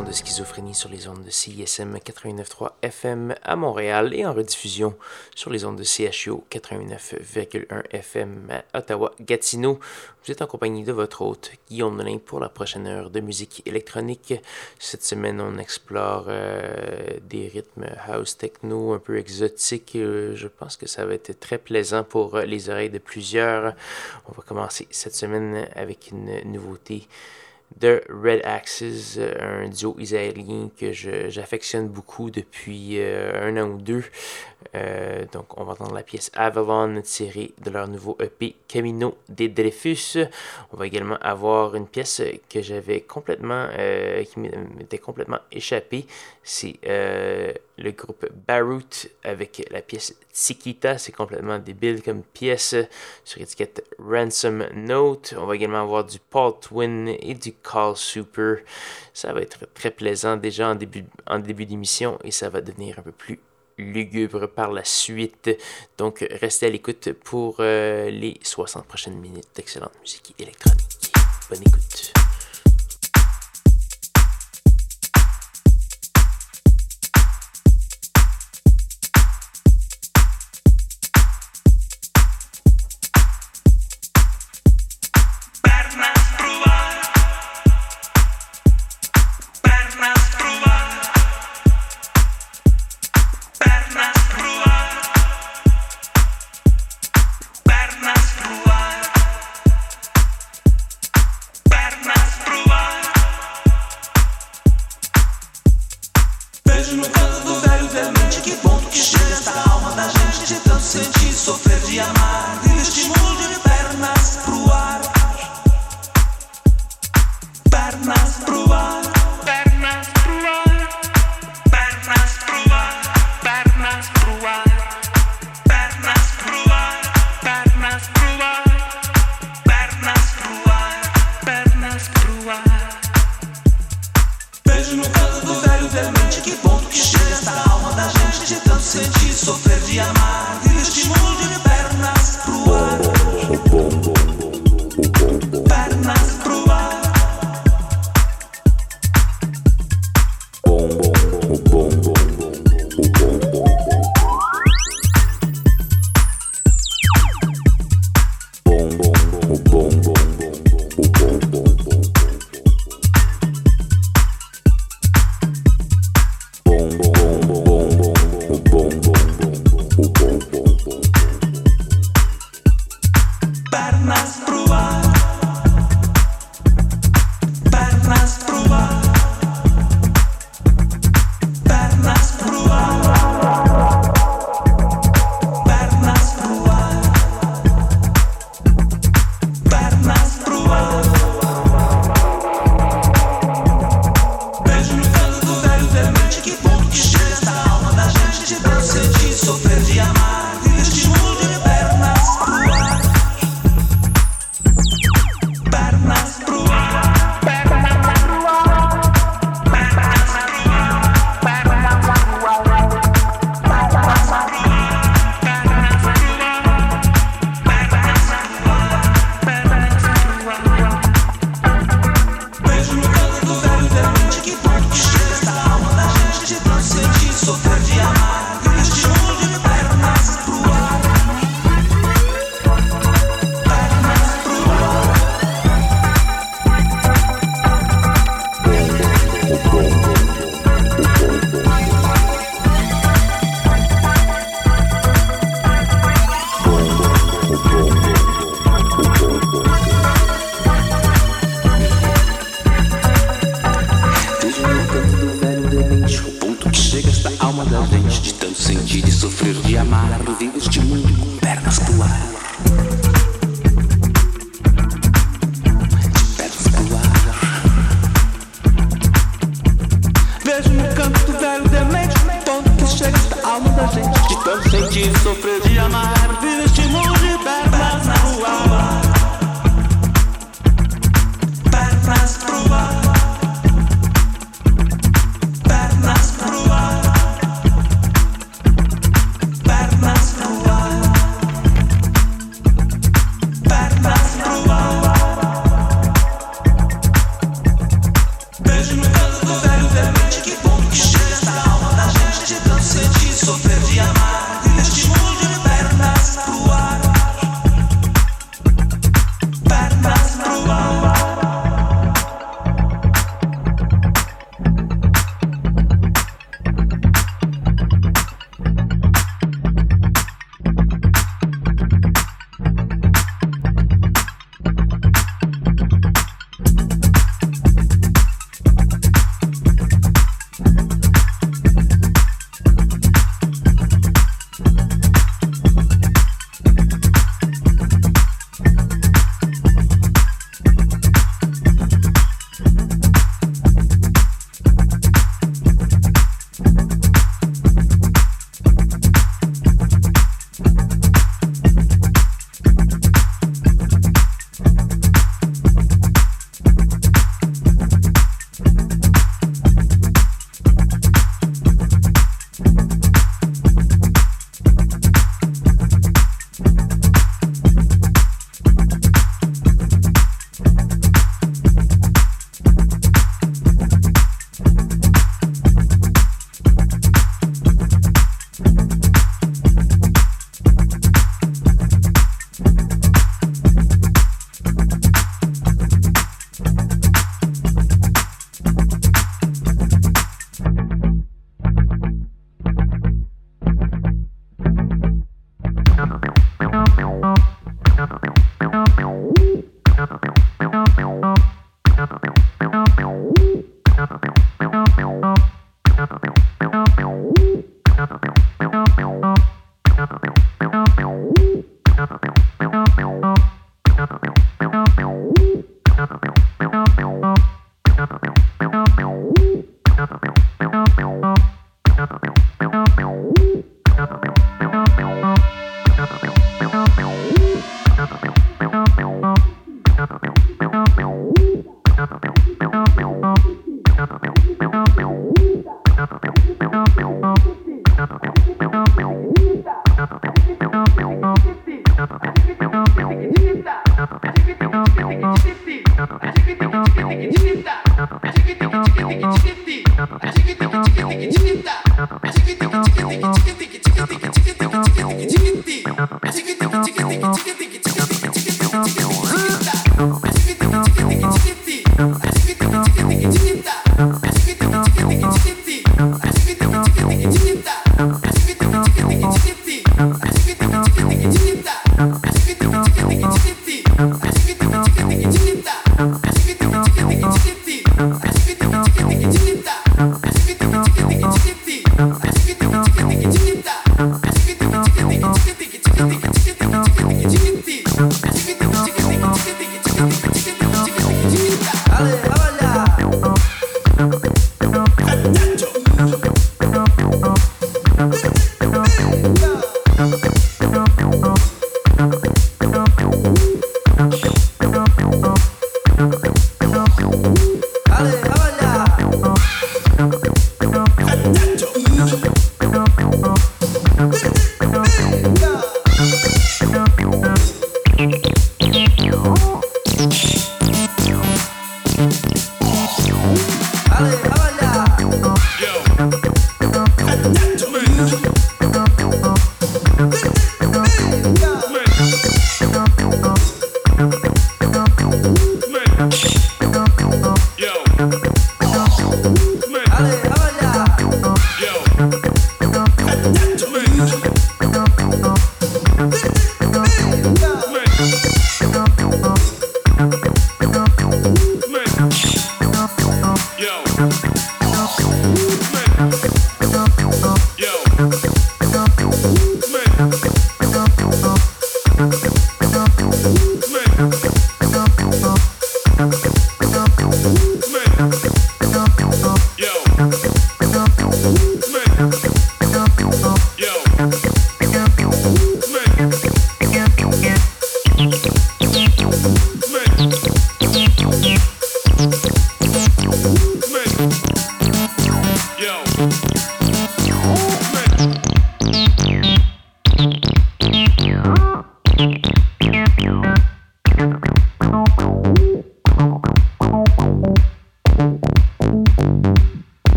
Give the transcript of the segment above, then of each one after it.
de Schizophrénie sur les ondes de CISM 89.3 FM à Montréal et en rediffusion sur les ondes de CHO 89.1 FM à Ottawa-Gatineau. Vous êtes en compagnie de votre hôte Guillaume Nolin pour la prochaine heure de musique électronique. Cette semaine, on explore euh, des rythmes house techno un peu exotiques. Euh, je pense que ça va être très plaisant pour les oreilles de plusieurs. On va commencer cette semaine avec une nouveauté de Red Axes, un duo israélien que j'affectionne beaucoup depuis euh, un an ou deux. Euh, donc, on va entendre la pièce Avalon tirée de leur nouveau EP Camino de Dreyfus. On va également avoir une pièce que j'avais complètement, euh, qui m'était complètement échappée. C'est euh, le groupe Barut avec la pièce Tsikita. C'est complètement débile comme pièce sur étiquette Ransom Note. On va également avoir du Paul Twin et du Call Super. Ça va être très plaisant déjà en début d'émission et ça va devenir un peu plus lugubre par la suite. Donc, restez à l'écoute pour euh, les 60 prochaines minutes d'excellente musique électronique. Bonne écoute.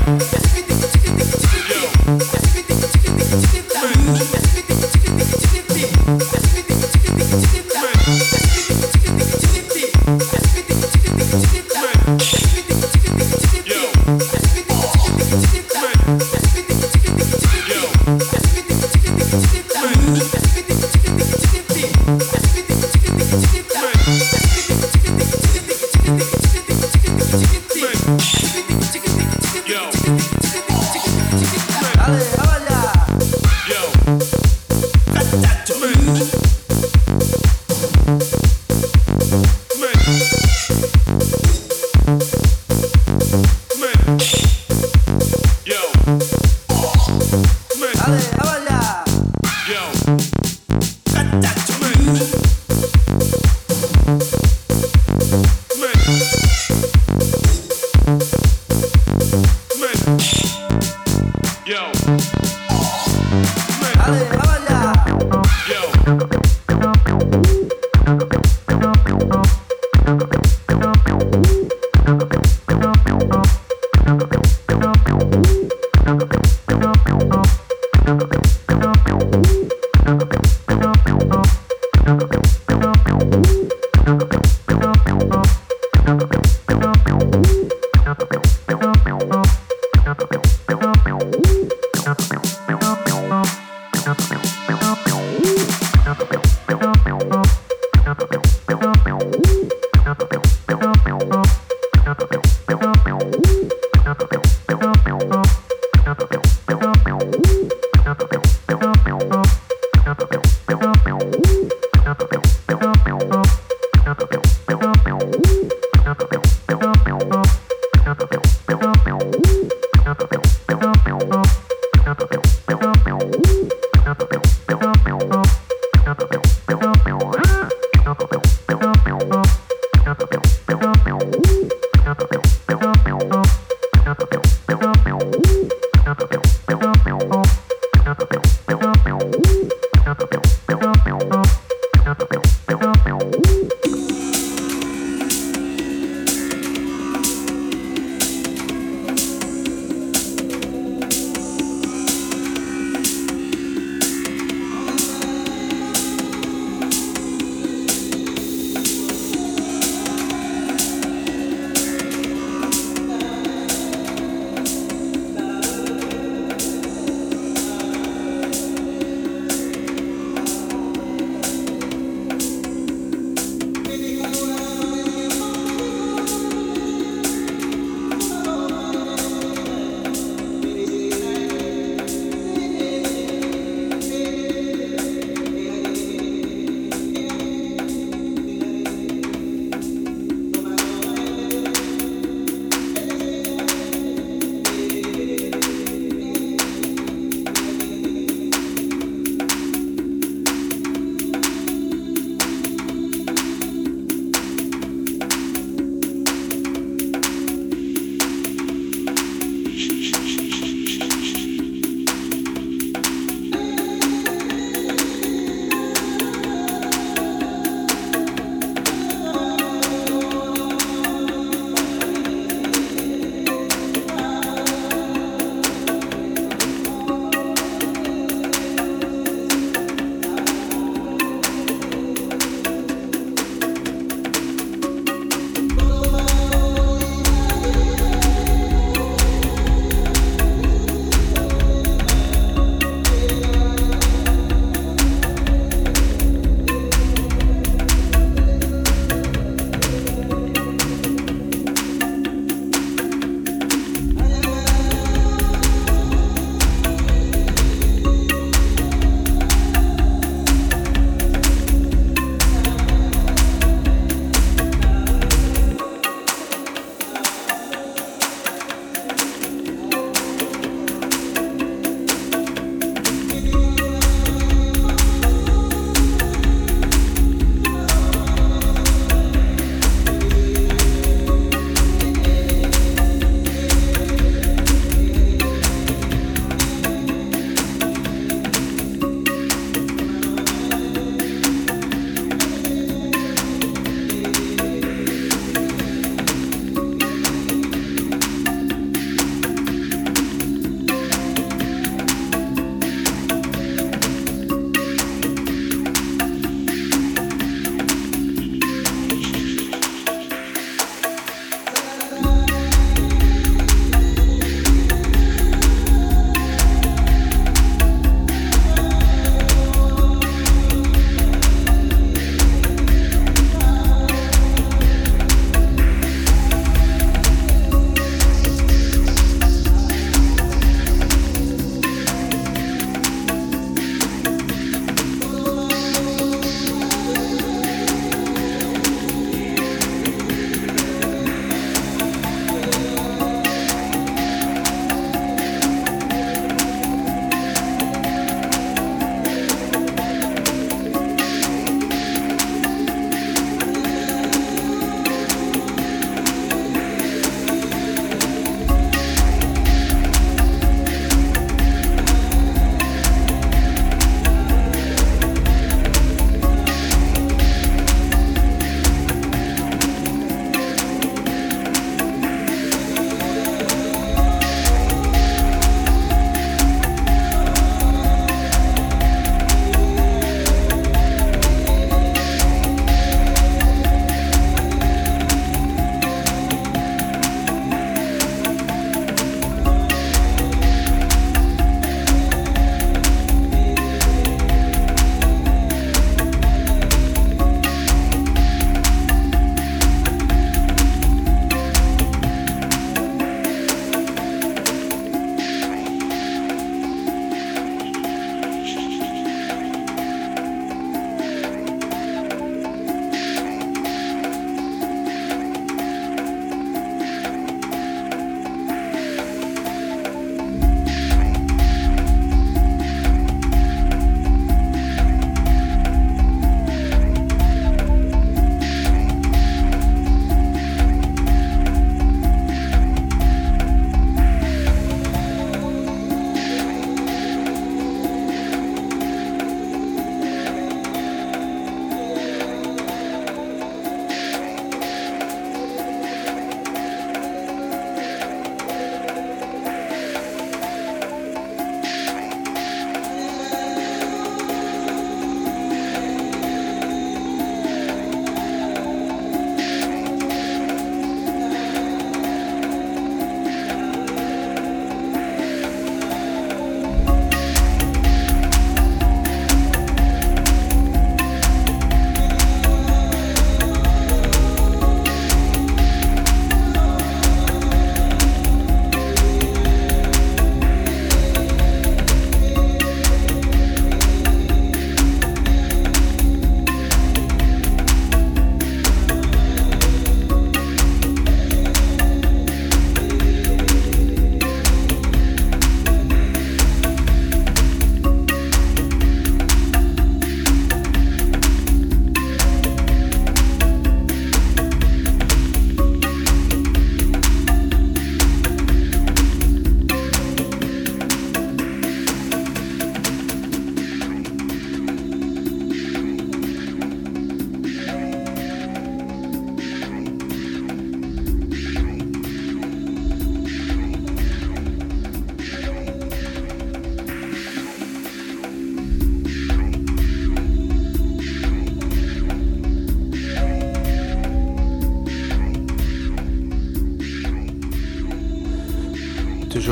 Mm-hmm.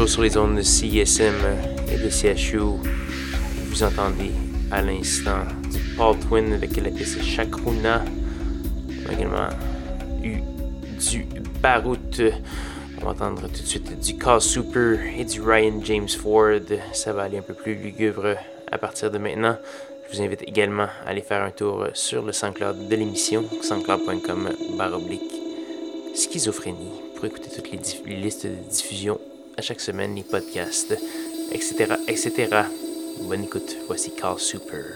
Sur les ondes de CISM et de CHU. Vous entendez à l'instant du Paul Twin avec la pièce Chakruna. On a également eu du Barout. On va entendre tout de suite du Call Super et du Ryan James Ford. Ça va aller un peu plus lugubre à partir de maintenant. Je vous invite également à aller faire un tour sur le SoundCloud de l'émission, soundcloud.com baroblique schizophrénie, pour écouter toutes les, listes de diffusion à chaque semaine, les podcasts, etc., etc. Bonne écoute, voici Carl Super.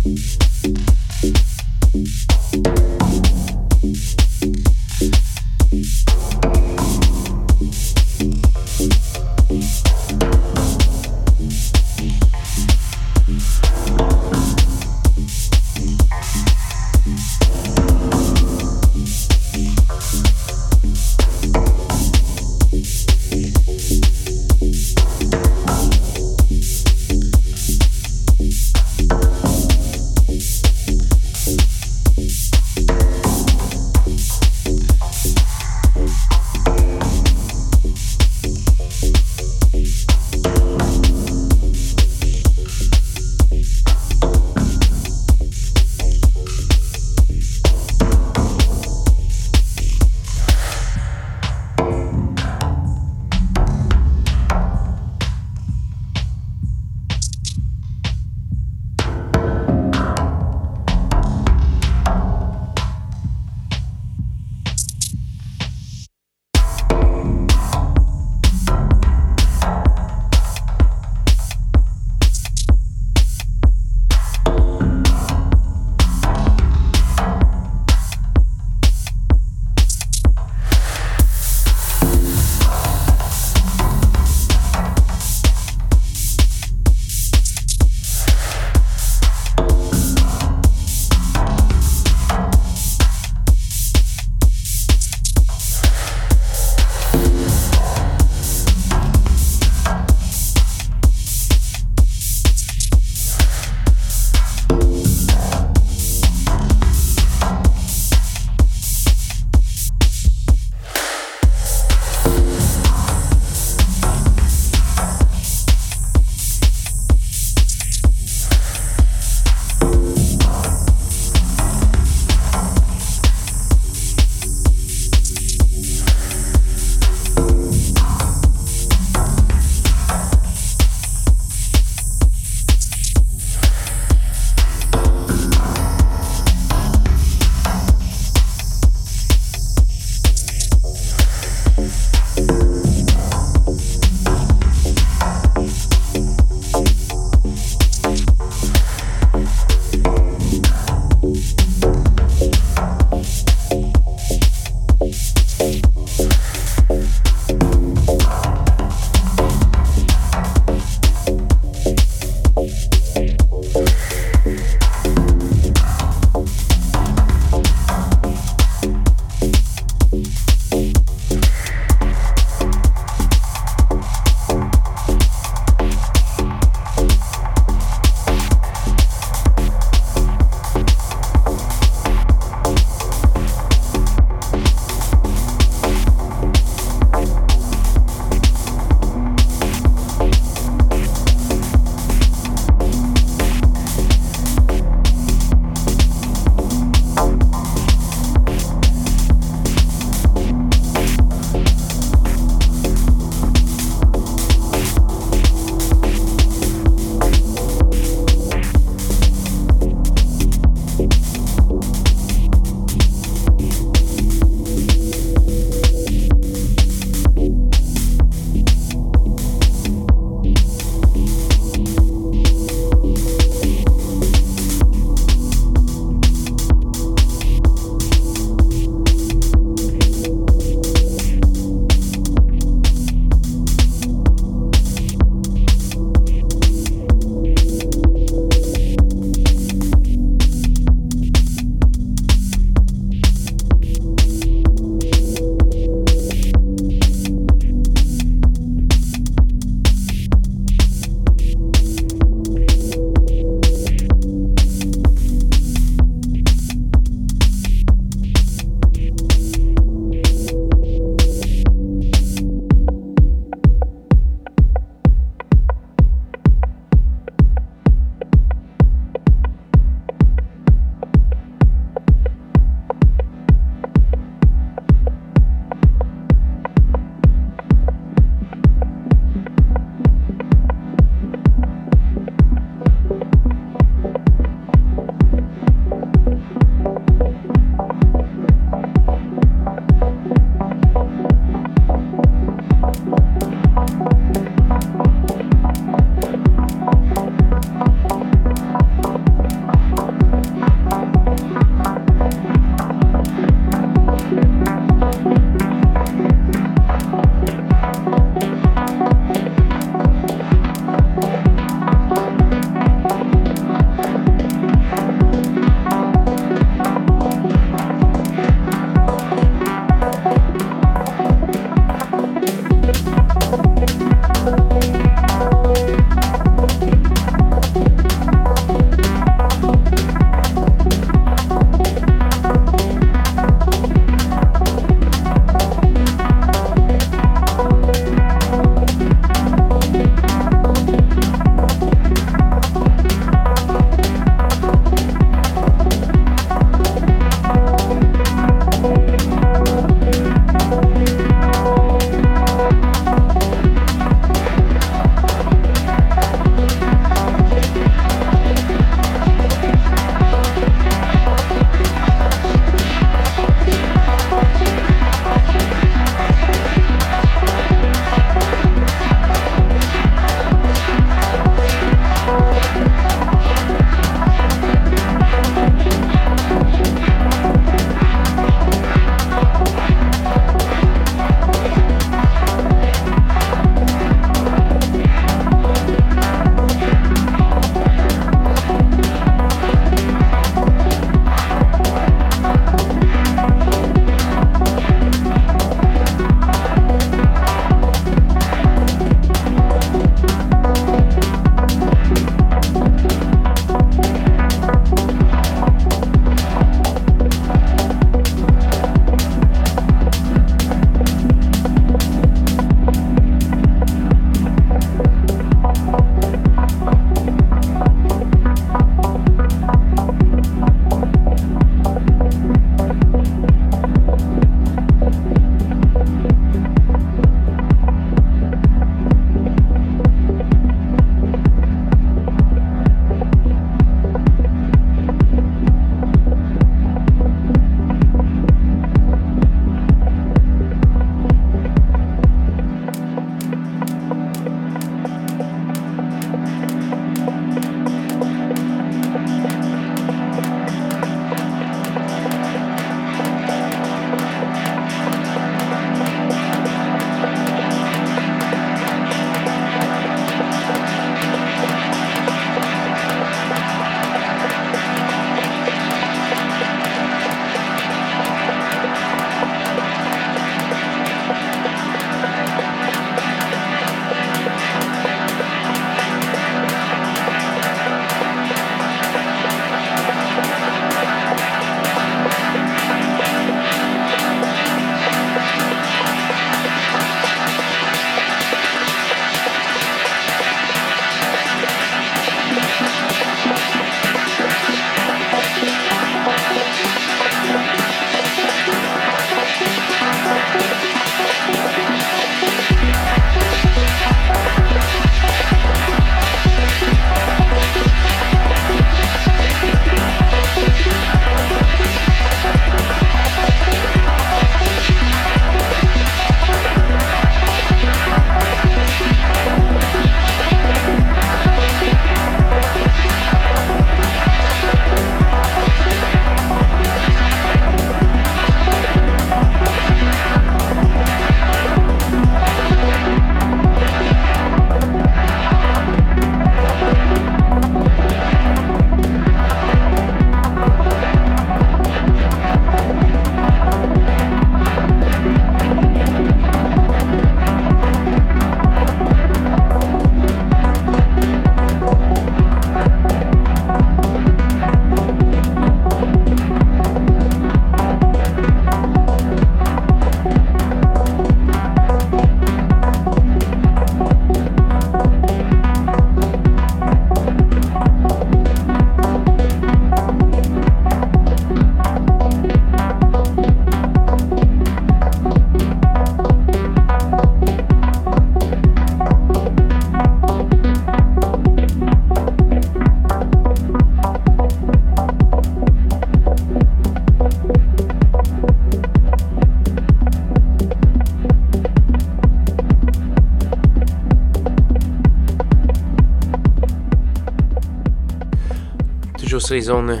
Sur les zones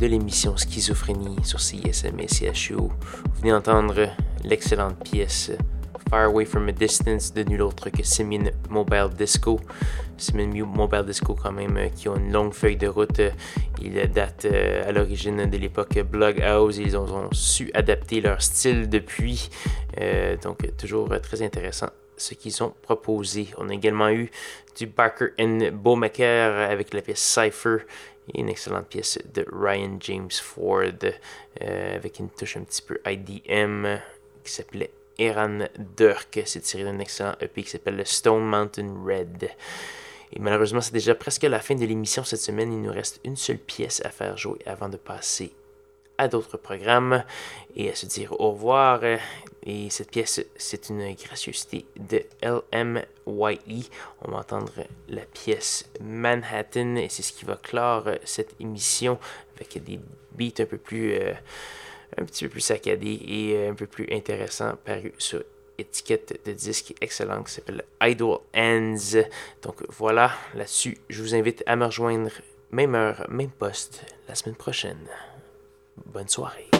de l'émission Schizophrénie sur CISM et CHU. Vous venez d'entendre l'excellente pièce Far Away from a Distance de nul autre que Simeon Mobile Disco. Simeon Mobile Disco, quand même, euh, qui ont une longue feuille de route. Ils datent euh, à l'origine de l'époque Blog House. Ils ont, su adapter leur style depuis. Euh, donc, toujours très intéressant ce qu'ils ont proposé. On a également eu du Barker and Bowmaker avec la pièce Cypher une excellente pièce de Ryan James Ford avec une touche un petit peu IDM qui s'appelait Eran Dirk. C'est tiré d'un excellent EP qui s'appelle le Stone Mountain Red. Et malheureusement, c'est déjà presque la fin de l'émission cette semaine. Il nous reste une seule pièce à faire jouer avant de passer à d'autres programmes et à se dire au revoir. Et cette pièce, c'est une gracieuseté de LMYE. On va entendre la pièce Manhattan et c'est ce qui va clore cette émission avec des beats un peu plus. Euh, un petit peu plus saccadé et un peu plus intéressant paru sur étiquette de disque excellente qui s'appelle Idle Ends. Donc voilà, là-dessus, je vous invite à me rejoindre même heure, même poste la semaine prochaine. Bonne soirée.